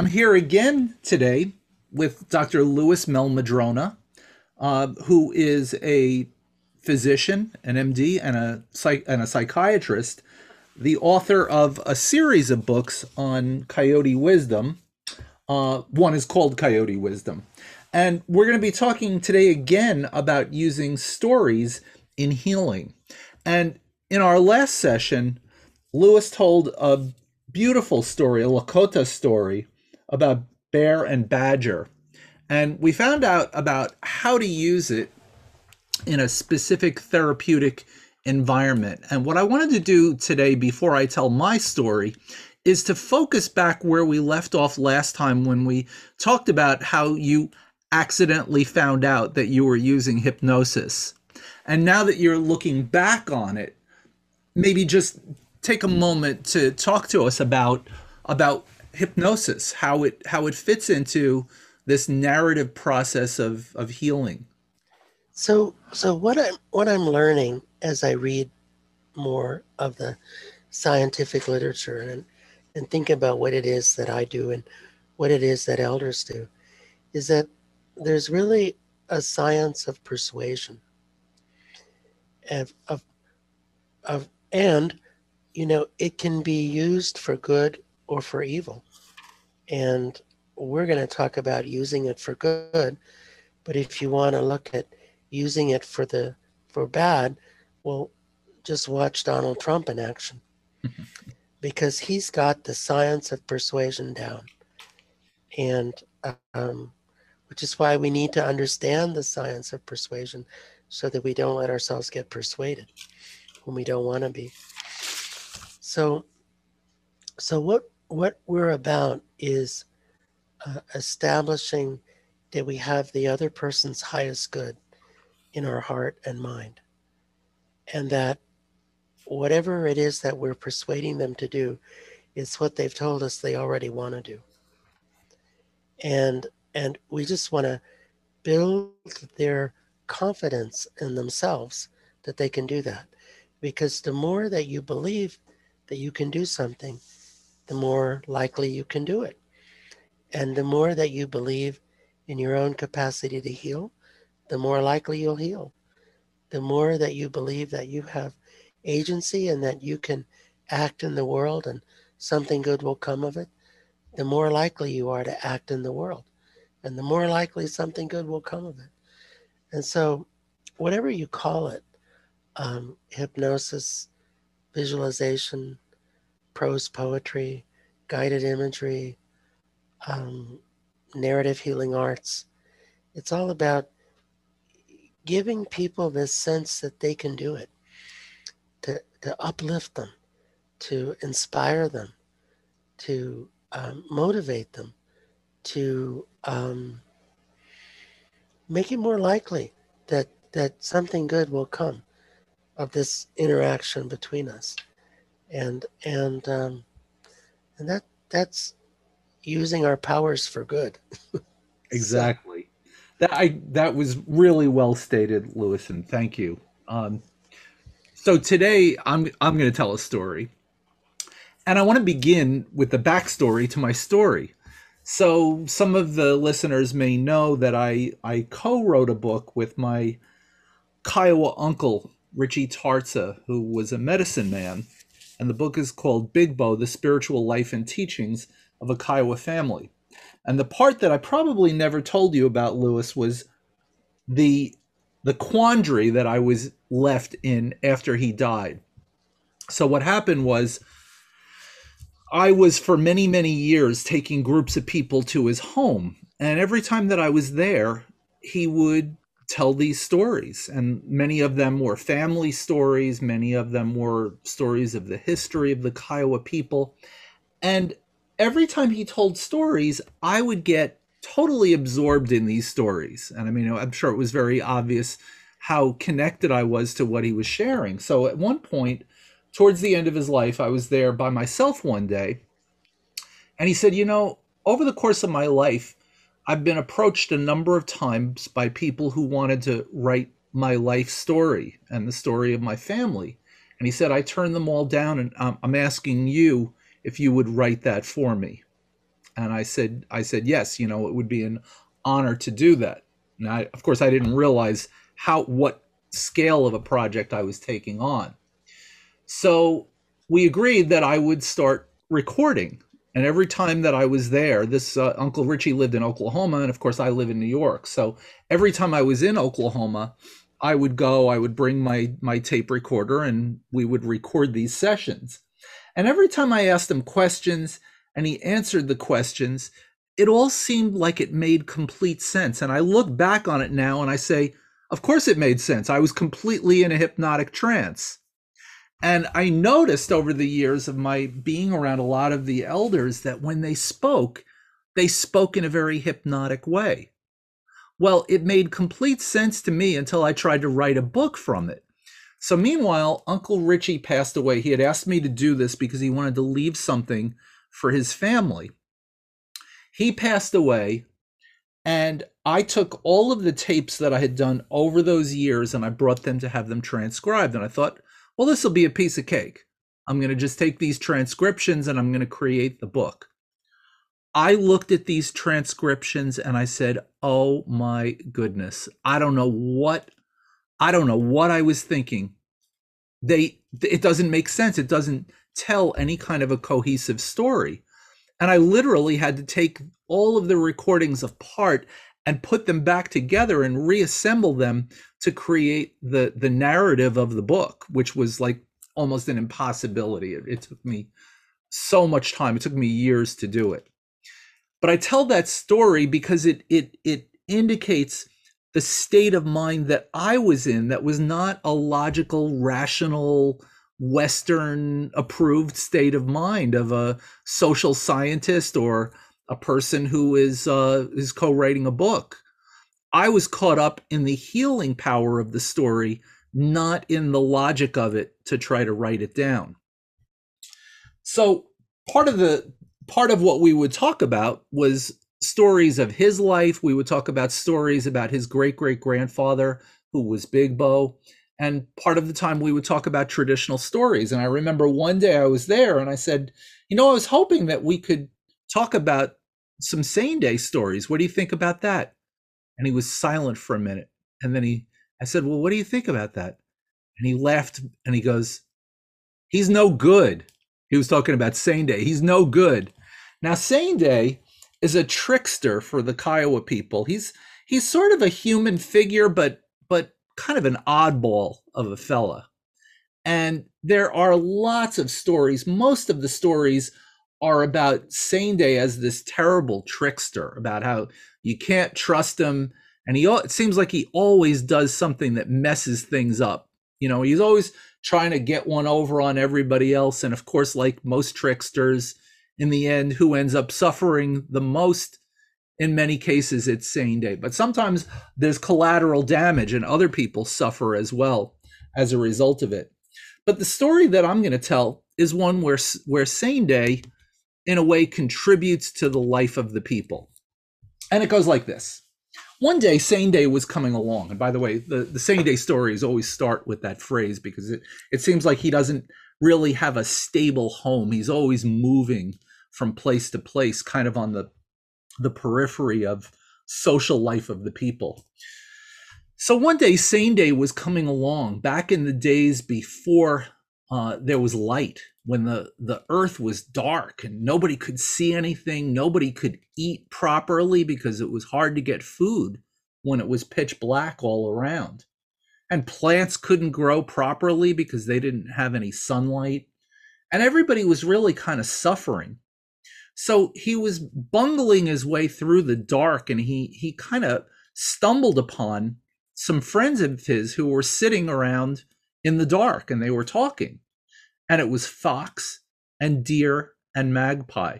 I'm here again today with Dr. Lewis Mehl-Madrona, uh, who is a physician, an MD, and a psych- and a psychiatrist, the author of a series of books on coyote wisdom. Uh, one is called Coyote Wisdom. And we're going to be talking today again about using stories in healing. And in our last session, Lewis told a beautiful story, a Lakota story about bear and badger. And we found out about how to use it in a specific therapeutic environment. And what I wanted to do today, before I tell my story, is to focus back where we left off last time when we talked about how you accidentally found out that you were using hypnosis. And now that you're looking back on it, maybe just take a moment to talk to us about about hypnosis, how it how it fits into this narrative process of of healing. So so what I'm what I'm learning as I read more of the scientific literature and and think about what it is that I do and what it is that elders do is that there's really a science of persuasion of of, of and you know it can be used for good or for evil. And we're going to talk about using it for good but if you want to look at using it for the for bad well just watch donald trump in action. Because he's got the science of persuasion down. And um, which is why we need to understand the science of persuasion so that we don't let ourselves get persuaded when we don't want to be. So so what what we're about is uh, establishing that we have the other person's highest good in our heart and mind. And that whatever it is that we're persuading them to do is what they've told us they already want to do. And and we just want to build their confidence in themselves that they can do that. Because the more that you believe that you can do something, the more likely you can do it. And the more that you believe in your own capacity to heal, the more likely you'll heal. The more that you believe that you have agency and that you can act in the world and something good will come of it, the more likely you are to act in the world. And the more likely something good will come of it. And so, whatever you call it um, hypnosis, visualization, prose poetry, guided imagery, um, narrative healing arts. It's all about giving people this sense that they can do it, to, to uplift them, to inspire them, to um, motivate them, to um, make it more likely that, that something good will come of this interaction between us and and um, and that that's using our powers for good. exactly. That I that was really well stated, Lewis, and thank you. Um, so today I'm I'm going to tell a story, and I want to begin with the backstory to my story. So some of the listeners may know that I I co-wrote a book with my Kiowa uncle Richie Tartsah, who was a medicine man and the book is called Big Bow The Spiritual Life and Teachings of a Kiowa Family. And the part that I probably never told you about, Lewis, was the the quandary that I was left in after he died. So what happened was I was for many, many years taking groups of people to his home. And every time that I was there, he would tell these stories and many of them were family stories many of them were stories of the history of the kiowa people and every time he told stories, I would get totally absorbed in these stories. And I mean, I'm sure it was very obvious how connected I was to what he was sharing. So at one point, towards the end of his life, I was there by myself one day. And he said, You know, over the course of my life, I've been approached a number of times by people who wanted to write my life story and the story of my family. And he said, I turned them all down, and um, I'm asking you if you would write that for me. And I said, I said, yes, you know, it would be an honor to do that. Now, of course, I didn't realize how, what scale of a project I was taking on. So we agreed that I would start recording. And every time that I was there, this uh, Uncle Richie lived in Oklahoma, and of course, I live in New York. So every time I was in Oklahoma, I would go, I would bring my my tape recorder and we would record these sessions. And every time I asked him questions and he answered the questions, it all seemed like it made complete sense. And I look back on it now and I say, of course it made sense. I was completely in a hypnotic trance. And I noticed over the years of my being around a lot of the elders that when they spoke, they spoke in a very hypnotic way. Well, it made complete sense to me until I tried to write a book from it. So, meanwhile, Uncle Richie passed away. He had asked me to do this because he wanted to leave something for his family. He passed away, and I took all of the tapes that I had done over those years and I brought them to have them transcribed. And I thought, well, this will be a piece of cake. I'm going to just take these transcriptions and I'm going to create the book. I looked at these transcriptions and I said, "Oh my goodness. I don't know what I don't know what I was thinking. They it doesn't make sense. It doesn't tell any kind of a cohesive story." And I literally had to take all of the recordings apart and put them back together and reassemble them to create the the narrative of the book, which was like almost an impossibility. It, it took me so much time. It took me years to do it. But I tell that story because it it it indicates the state of mind that I was in that was not a logical, rational, Western approved state of mind of a social scientist or a person who is uh, is co-writing a book. I was caught up in the healing power of the story, not in the logic of it to try to write it down. So part of the part of what we would talk about was stories of his life. We would talk about stories about his great great grandfather, who was Big Bow. And part of the time we would talk about traditional stories. And I remember one day I was there and I said, you know, I was hoping that we could talk about some Saynday stories. What do you think about that? And he was silent for a minute. And then he, I said, well, what do you think about that? And he laughed and he goes, he's no good. He was talking about Saynday. He's no good. Now, Saynday is a trickster for the Kiowa people. He's he's sort of a human figure, but but kind of an oddball of a fella. And there are lots of stories. Most of the stories are about Saynday as this terrible trickster, about how you can't trust him. And he it seems like he always does something that messes things up. You know, he's always trying to get one over on everybody else. And of course, like most tricksters, in the end who ends up suffering the most in many cases it's Saynday but sometimes there's collateral damage and other people suffer as well as a result of it but the story that i'm going to tell is one where where Saynday in a way contributes to the life of the people. And it goes like this. One day Saynday was coming along. And by the way the, the Saynday stories always start with that phrase because it, it seems like he doesn't really have a stable home. He's always moving from place to place, kind of on the the periphery of social life of the people. So one day, Saynday was coming along back in the days before uh, there was light, when the, the earth was dark and nobody could see anything, nobody could eat properly because it was hard to get food when it was pitch black all around. And plants couldn't grow properly because they didn't have any sunlight. And everybody was really kind of suffering so he was bungling his way through the dark and he he kind of stumbled upon some friends of his who were sitting around in the dark and they were talking. And it was fox and deer and magpie.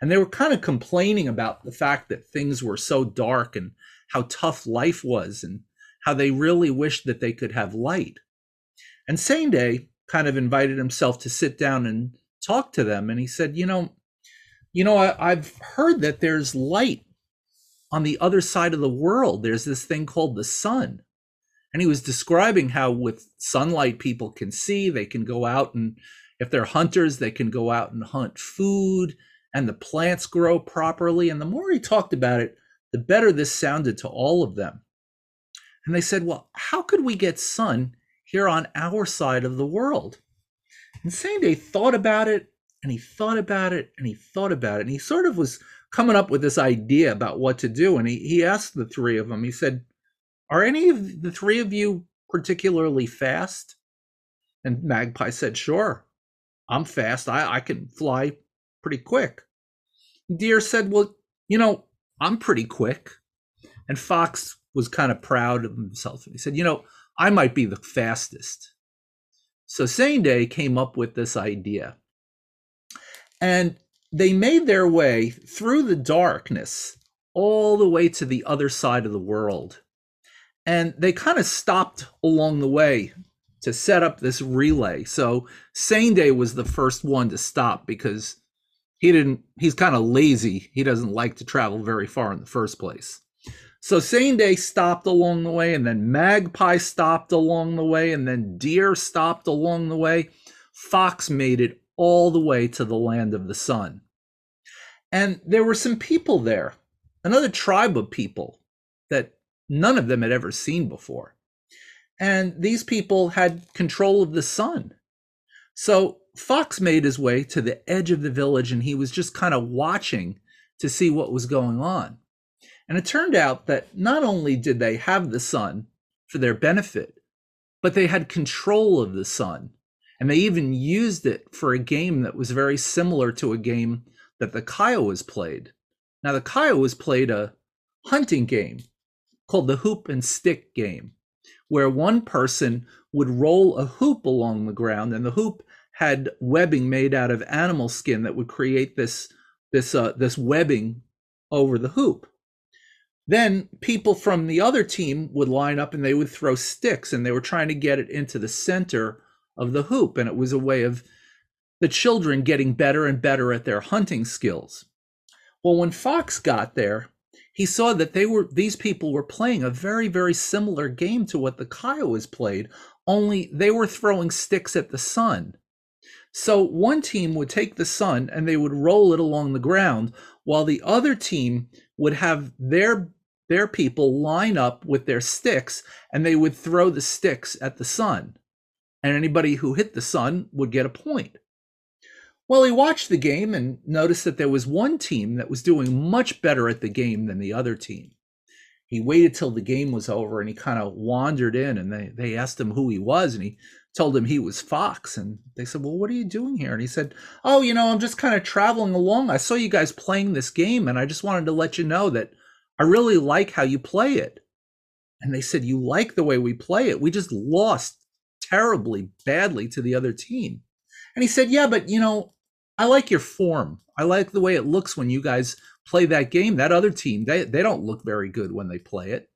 And they were kind of complaining about the fact that things were so dark and how tough life was and how they really wished that they could have light. And Day kind of invited himself to sit down and talk to them. And he said, You know, you know, I, I've heard that there's light on the other side of the world. There's this thing called the sun. And he was describing how with sunlight people can see, they can go out and if they're hunters, they can go out and hunt food and the plants grow properly. And the more he talked about it, the better this sounded to all of them. And they said, Well, how could we get sun here on our side of the world? And Day thought about it and he thought about it and he thought about it. And he sort of was coming up with this idea about what to do. And he, he asked the three of them, he said, Are any of the three of you particularly fast? And Magpie said, Sure, I'm fast. I, I can fly pretty quick. Deer said, Well, you know, I'm pretty quick. And Fox was kind of proud of himself. He said, You know, I might be the fastest. So Day came up with this idea. And they made their way through the darkness all the way to the other side of the world. And they kind of stopped along the way to set up this relay. So Saynday was the first one to stop because he didn't he's kind of lazy. He doesn't like to travel very far in the first place. So Saynday stopped along the way, and then Magpie stopped along the way, and then Deer stopped along the way. Fox made it all the way to the land of the sun. And there were some people there, another tribe of people none of them had ever seen before. And these people had control of the sun. So Fox made his way to the edge of the village and he was just kind of watching to see what was going on. And it turned out that not only did they have the sun for their benefit, but they had control of the sun. And they even used it for a game that was very similar to a game that the Kiowas played. Now, the Kiowas played a hunting game called the hoop and stick game, where one person would roll a hoop along the ground, and the hoop had webbing made out of animal skin that would create this this uh, this webbing over the hoop. Then people from the other team would line up and they would throw sticks, and they were trying to get it into the center of the hoop, and it was a way of the children getting better and better at their hunting skills. Well, when Fox got there, he saw that they were these people were playing a very very similar game to what the Kiowas played, only they were throwing sticks at the sun. So one team would take the sun and they would roll it along the ground, while the other team would have their their people line up with their sticks and they would throw the sticks at the sun. And anybody who hit the sun would get a point. Well, he watched the game and noticed that there was one team that was doing much better at the game than the other team. He waited till the game was over and he kind of wandered in and they, they asked him who he was and he told him he was Fox. And they said, Well, what are you doing here? And he said, Oh, you know, I'm just kind of traveling along. I saw you guys playing this game and I just wanted to let you know that I really like how you play it. And they said, You like the way we play it? We just lost terribly badly to the other team. And he said, Yeah, but you know, I like your form. I like the way it looks when you guys play that game. That other team, they, they don't look very good when they play it.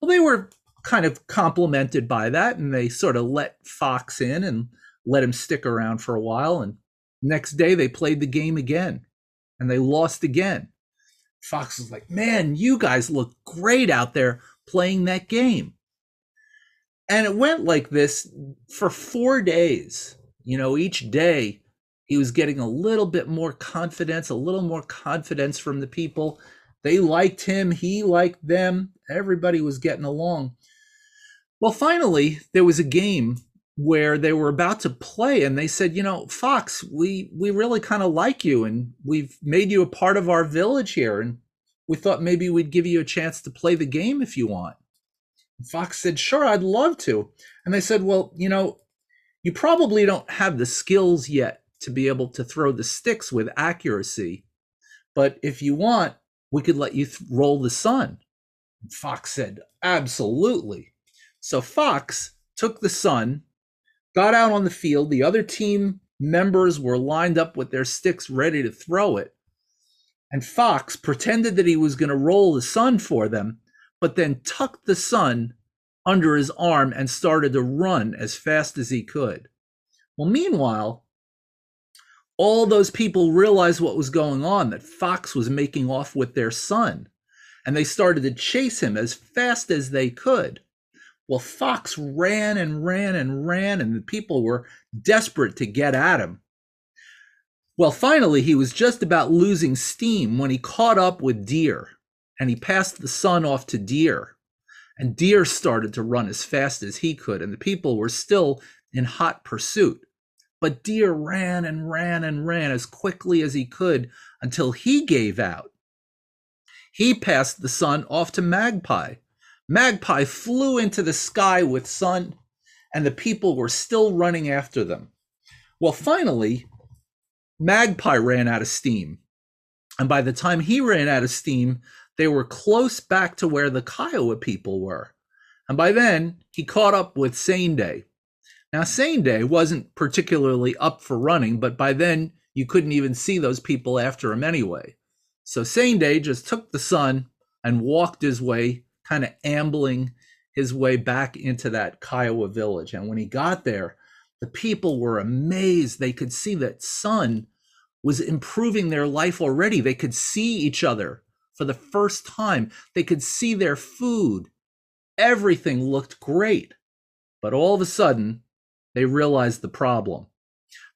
Well, they were kind of complimented by that, and they sort of let Fox in and let him stick around for a while. And next day they played the game again and they lost again. Fox was like, Man, you guys look great out there playing that game. And it went like this for four days. You know, each day he was getting a little bit more confidence, a little more confidence from the people. They liked him, he liked them, everybody was getting along. Well, finally, there was a game where they were about to play and they said, "You know, Fox, we we really kind of like you and we've made you a part of our village here and we thought maybe we'd give you a chance to play the game if you want." And Fox said, "Sure, I'd love to." And they said, "Well, you know, you probably don't have the skills yet to be able to throw the sticks with accuracy. But if you want, we could let you th- roll the sun. Fox said, Absolutely. So Fox took the sun, got out on the field. The other team members were lined up with their sticks ready to throw it. And Fox pretended that he was going to roll the sun for them, but then tucked the sun under his arm and started to run as fast as he could. Well, meanwhile, all those people realized what was going on that Fox was making off with their son, and they started to chase him as fast as they could. Well, Fox ran and ran and ran, and the people were desperate to get at him. Well, finally, he was just about losing steam when he caught up with Deer, and he passed the sun off to Deer. And Deer started to run as fast as he could, and the people were still in hot pursuit. But Deer ran and ran and ran as quickly as he could until he gave out. He passed the sun off to Magpie. Magpie flew into the sky with sun, and the people were still running after them. Well, finally, Magpie ran out of steam. And by the time he ran out of steam, they were close back to where the Kiowa people were. And by then, he caught up with Saynday. Now, Saynday wasn't particularly up for running, but by then you couldn't even see those people after him anyway. So Saynday just took the sun and walked his way, kind of ambling his way back into that Kiowa village. And when he got there, the people were amazed. They could see that sun was improving their life already. They could see each other for the first time. They could see their food. Everything looked great. But all of a sudden, they realized the problem.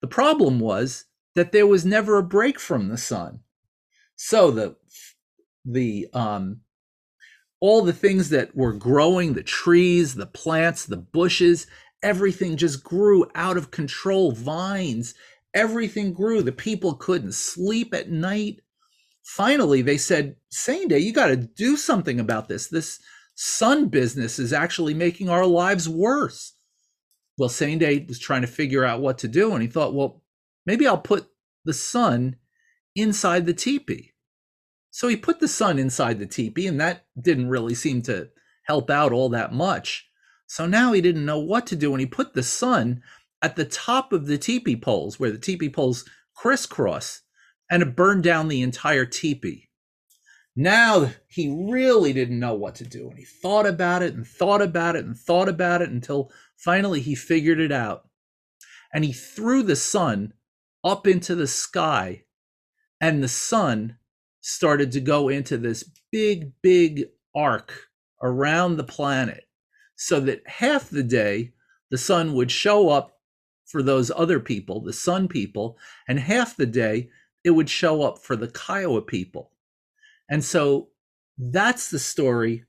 The problem was that there was never a break from the sun. So the the um all the things that were growing, the trees, the plants, the bushes, everything just grew out of control. Vines, everything grew. The people couldn't sleep at night finally they said, Saynday, you got to do something about this. This sun business is actually making our lives worse. Well, Saynday was trying to figure out what to do, and he thought, well, maybe I'll put the sun inside the teepee. So he put the sun inside the teepee, and that didn't really seem to help out all that much. So now he didn't know what to do, and he put the sun at the top of the teepee poles, where the teepee poles crisscross and it burned down the entire teepee. Now he really didn't know what to do, and he thought about it and thought about it and thought about it until finally he figured it out. And he threw the sun up into the sky, and the sun started to go into this big, big arc around the planet so that half the day the sun would show up for those other people, the sun people, and half the day it would show up for the Kiowa people. And so that's the story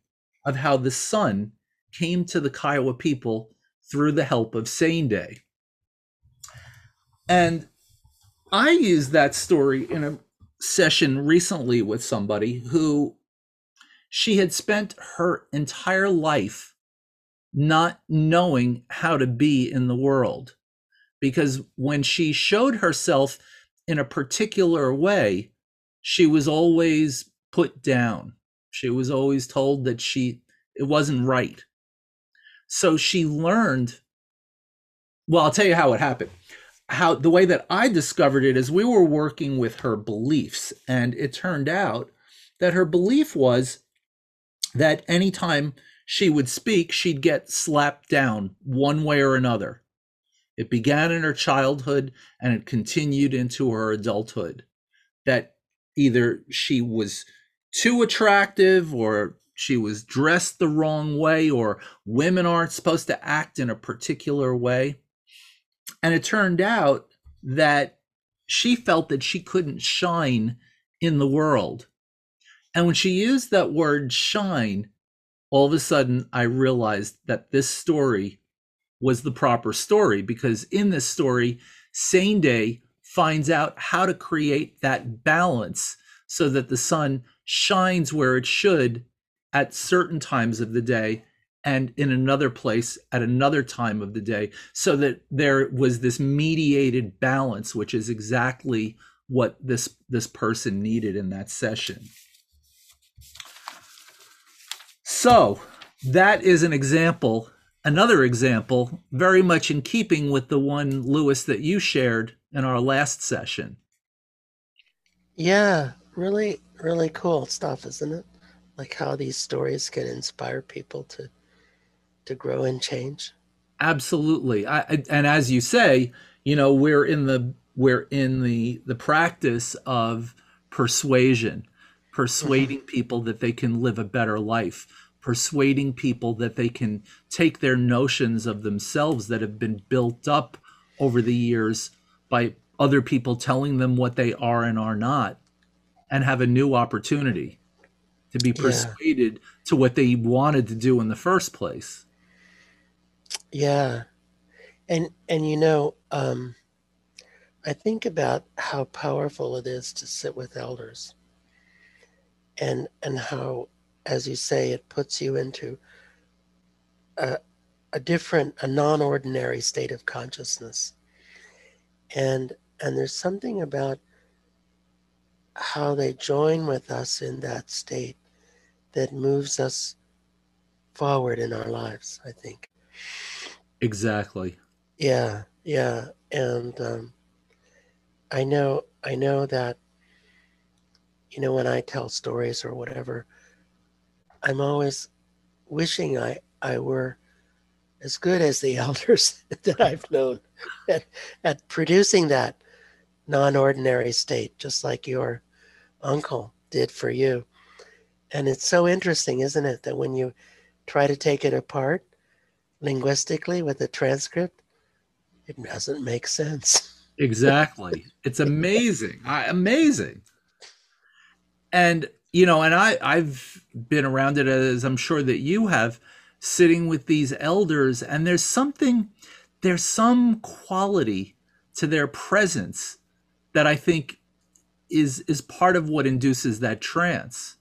of how the sun came to the Kiowa people through the help of Saynday. And I used that story in a session recently with somebody who she had spent her entire life not knowing how to be in the world. Because when she showed herself in a particular way, she was always put down. She was always told that she it wasn't right. So she learned well, I'll tell you how it happened. How the way that I discovered it is we were working with her beliefs and it turned out that her belief was that anytime she would speak, she'd get slapped down one way or another. It began in her childhood and it continued into her adulthood. That either she was too attractive or she was dressed the wrong way or women aren't supposed to act in a particular way. And it turned out that she felt that she couldn't shine in the world. And when she used that word shine, all of a sudden I realized that this story was the proper story because in this story, Saynday finds out how to create that balance so that the sun shines where it should at certain times of the day and in another place at another time of the day so that there was this mediated balance which is exactly what this this person needed in that session so that is an example another example, very much in keeping with the one, Lewis, that you shared in our last session. Yeah, really, really cool stuff, isn't it? Like how these stories can inspire people to to grow and change. Absolutely. I, and as you say, you know, we're in the we're in the the practice of persuasion, persuading mm-hmm. people that they can live a better life, persuading people that they can take their notions of themselves that have been built up over the years by other people telling them what they are and are not and have a new opportunity to be persuaded yeah. to what they wanted to do in the first place. Yeah. And and you know, um I think about how powerful it is to sit with elders. And and how as you say it puts you into a a different a non-ordinary state of consciousness. And and there's something about how they join with us in that state that moves us forward in our lives, I think. Exactly. Yeah, yeah. And um, I know I know that you know when I tell stories or whatever, I'm always wishing I I were as good as the elders that I've known at, at producing that non-ordinary state, just like your uncle did for you. And it's so interesting, isn't it, that when you try to take it apart linguistically with a transcript, it doesn't make sense. exactly. It's amazing. I, amazing. And you know, and I I've been around it as I'm sure that you have sitting with these elders and there's something there's some quality to their presence that I think is is part of what induces that trance.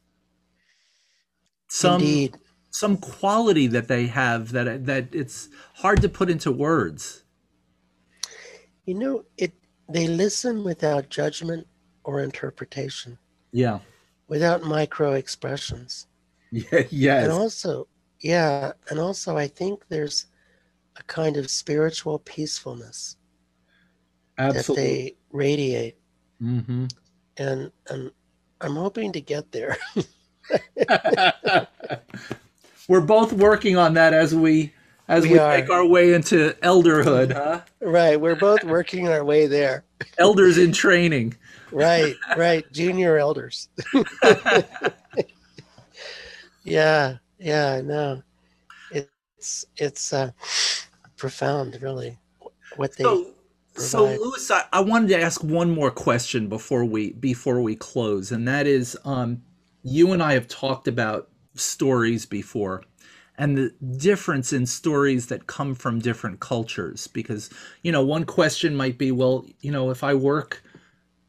Some Indeed. some quality that they have that that it's hard to put into words. You know, it they listen without judgment or interpretation. Yeah. Without micro expressions. Yeah, yes. And also, yeah, and also I think there's a kind of spiritual peacefulness Absolutely. that they radiate. Mm-hmm. And and I'm hoping to get there. We're both working on that as we as we, we make our way into elderhood, huh? Right. We're both working our way there. Elders in training. right, right. Junior elders. yeah, yeah, no. It's it's uh profound, really. What they so, so Lewis, I, I wanted to ask one more question before we before we close, and that is, um, you and I have talked about stories before, and the difference in stories that come from different cultures. Because you know, one question might be, well, you know, if I work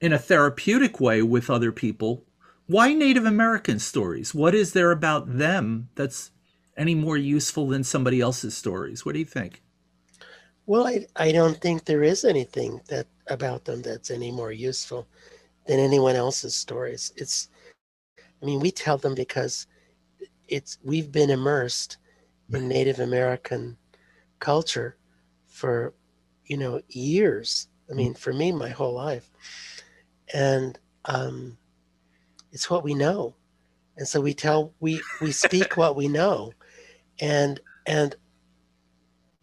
in a therapeutic way with other people, why Native American stories? What is there about them that's any more useful than somebody else's stories? What do you think? Well, I, I don't think there is anything that about them that's any more useful than anyone else's stories. It's, I mean, we tell them because it's we've been immersed in Native American culture for, you know, years. I mean, for me, my whole life, and um, it's what we know, and so we tell we we speak what we know, and and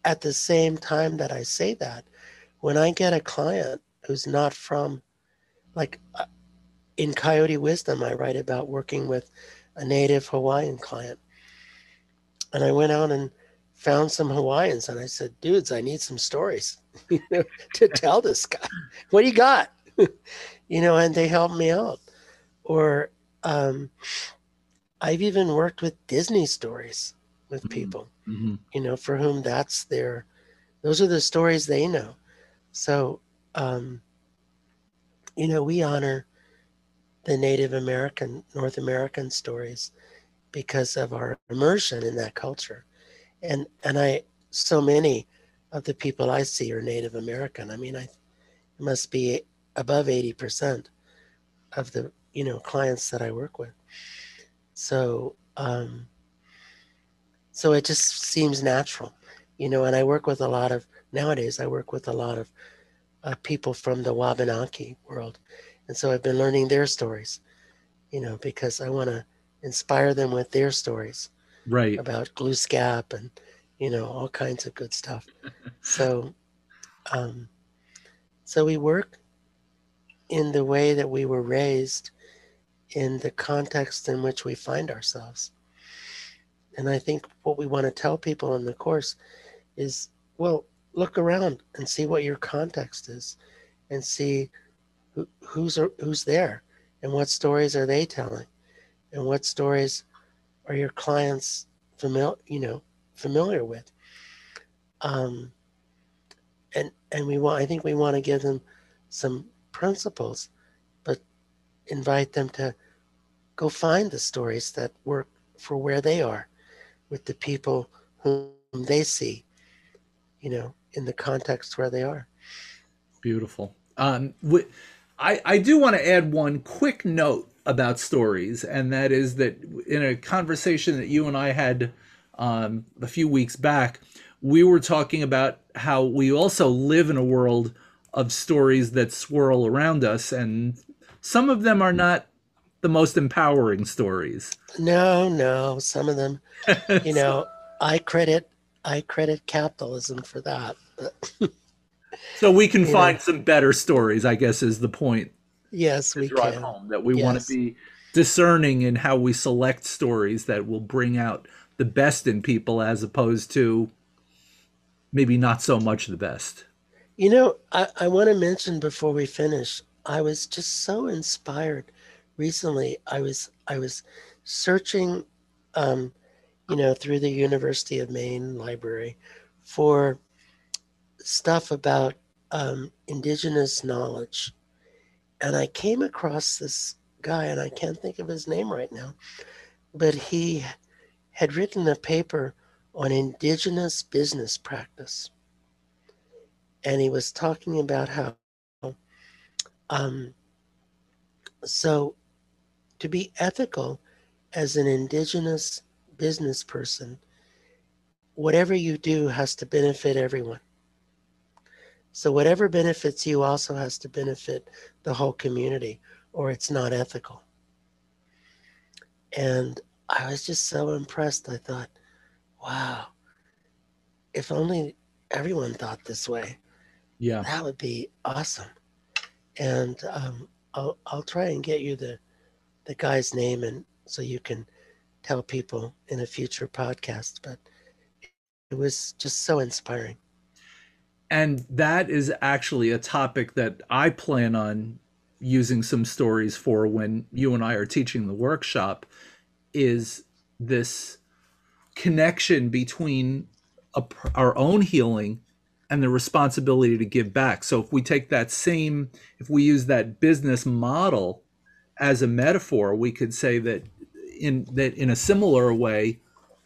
at the same time that I say that, when I get a client who's not from, like uh, in Coyote Wisdom, I write about working with a native Hawaiian client. And I went out and found some Hawaiians and I said, dudes, I need some stories to tell this guy. What do you got? you know, and they helped me out. Or um, I've even worked with Disney stories with mm-hmm. people, mm-hmm. you know, for whom that's their, those are the stories they know. So, um, you know, we honor the Native American, North American stories because of our immersion in that culture. And, and I, so many of the people I see are Native American. I mean, I it must be above 80% of the, you know, clients that I work with. So, um, so it just seems natural, you know. And I work with a lot of nowadays. I work with a lot of uh, people from the Wabanaki world, and so I've been learning their stories you know, because I want to inspire them with their stories Right. about Glooscap and you know all kinds of good stuff. so, um, so we work in the way that we were raised, in the context in which we find ourselves. And I think what we want to tell people in the course is, well, look around and see what your context is, and see who, who's who's there, and what stories are they telling, and what stories are your clients familiar, you know, familiar with. Um, and and we want, I think we want to give them some principles, but invite them to go find the stories that work for where they are, with the people whom they see, you know, in the context where they are. Beautiful. Um, I, I do want to add one quick note about stories, and that is that in a conversation that you and I had um, a few weeks back, we were talking about how we also live in a world of stories that swirl around us, and some of them are not the most empowering stories. No, no, some of them, you know, I credit I credit capitalism for that. So we can Yeah. find some better stories, I guess, is the point yes, we drive can. home that we want to be discerning in how we select stories that will bring out the best in people as opposed to maybe not so much the best. You know, I, I want to mention before we finish, I was just so inspired recently. I was I was searching um, you know, through the University of Maine library for stuff about um, indigenous knowledge. And I came across this guy, and I can't think of his name right now, but he had written a paper on indigenous business practice. And he was talking about how, um, so to be ethical as an indigenous business person, whatever you do has to benefit everyone. So, whatever benefits you also has to benefit the whole community, or it's not ethical. And I was just so impressed. I thought, wow, if only everyone thought this way, Yeah. that would be awesome. And um, I'll, I'll try and get you the, the guy's name and so you can tell people in a future podcast. But it was just so inspiring. And that is actually a topic that I plan on using some stories for when you and I are teaching the workshop is this connection between a, our own healing and the responsibility to give back. So if we take that same if we use that business model as a metaphor, we could say that in that in a similar way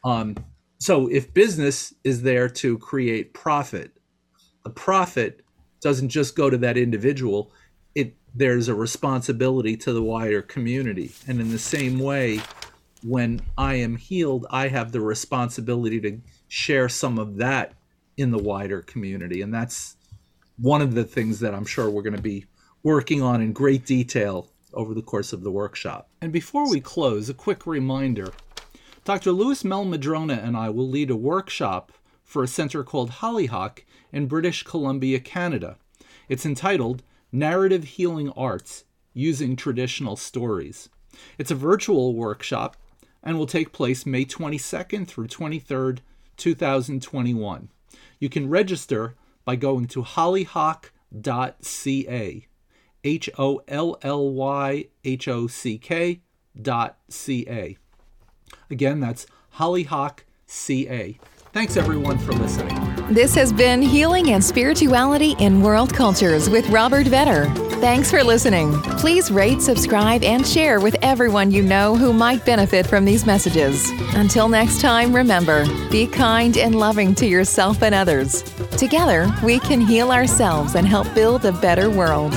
um, so if business is there to create profit the profit doesn't just go to that individual it there's a responsibility to the wider community. And in the same way when i am healed i have the responsibility to share some of that in the wider community. And that's one of the things that i'm sure we're going to be working on in great detail over the course of the workshop and before we close a quick reminder dr Lewis Mehl-Madrona and i will lead a workshop for a center called hollyhock in British Columbia, Canada. It's entitled Narrative Healing Arts Using Traditional Stories. It's a virtual workshop and will take place May 22nd through 23rd, 2021. You can register by going to hollyhock.ca. H O L L Y H O C K dot C A. Again, that's Hollyhock CA. Thanks everyone for listening. This has been Healing and Spirituality in World Cultures with Robert Vetter. Thanks for listening. Please rate, subscribe, and share with everyone you know who might benefit from these messages. Until next time, remember be kind and loving to yourself and others. Together, we can heal ourselves and help build a better world.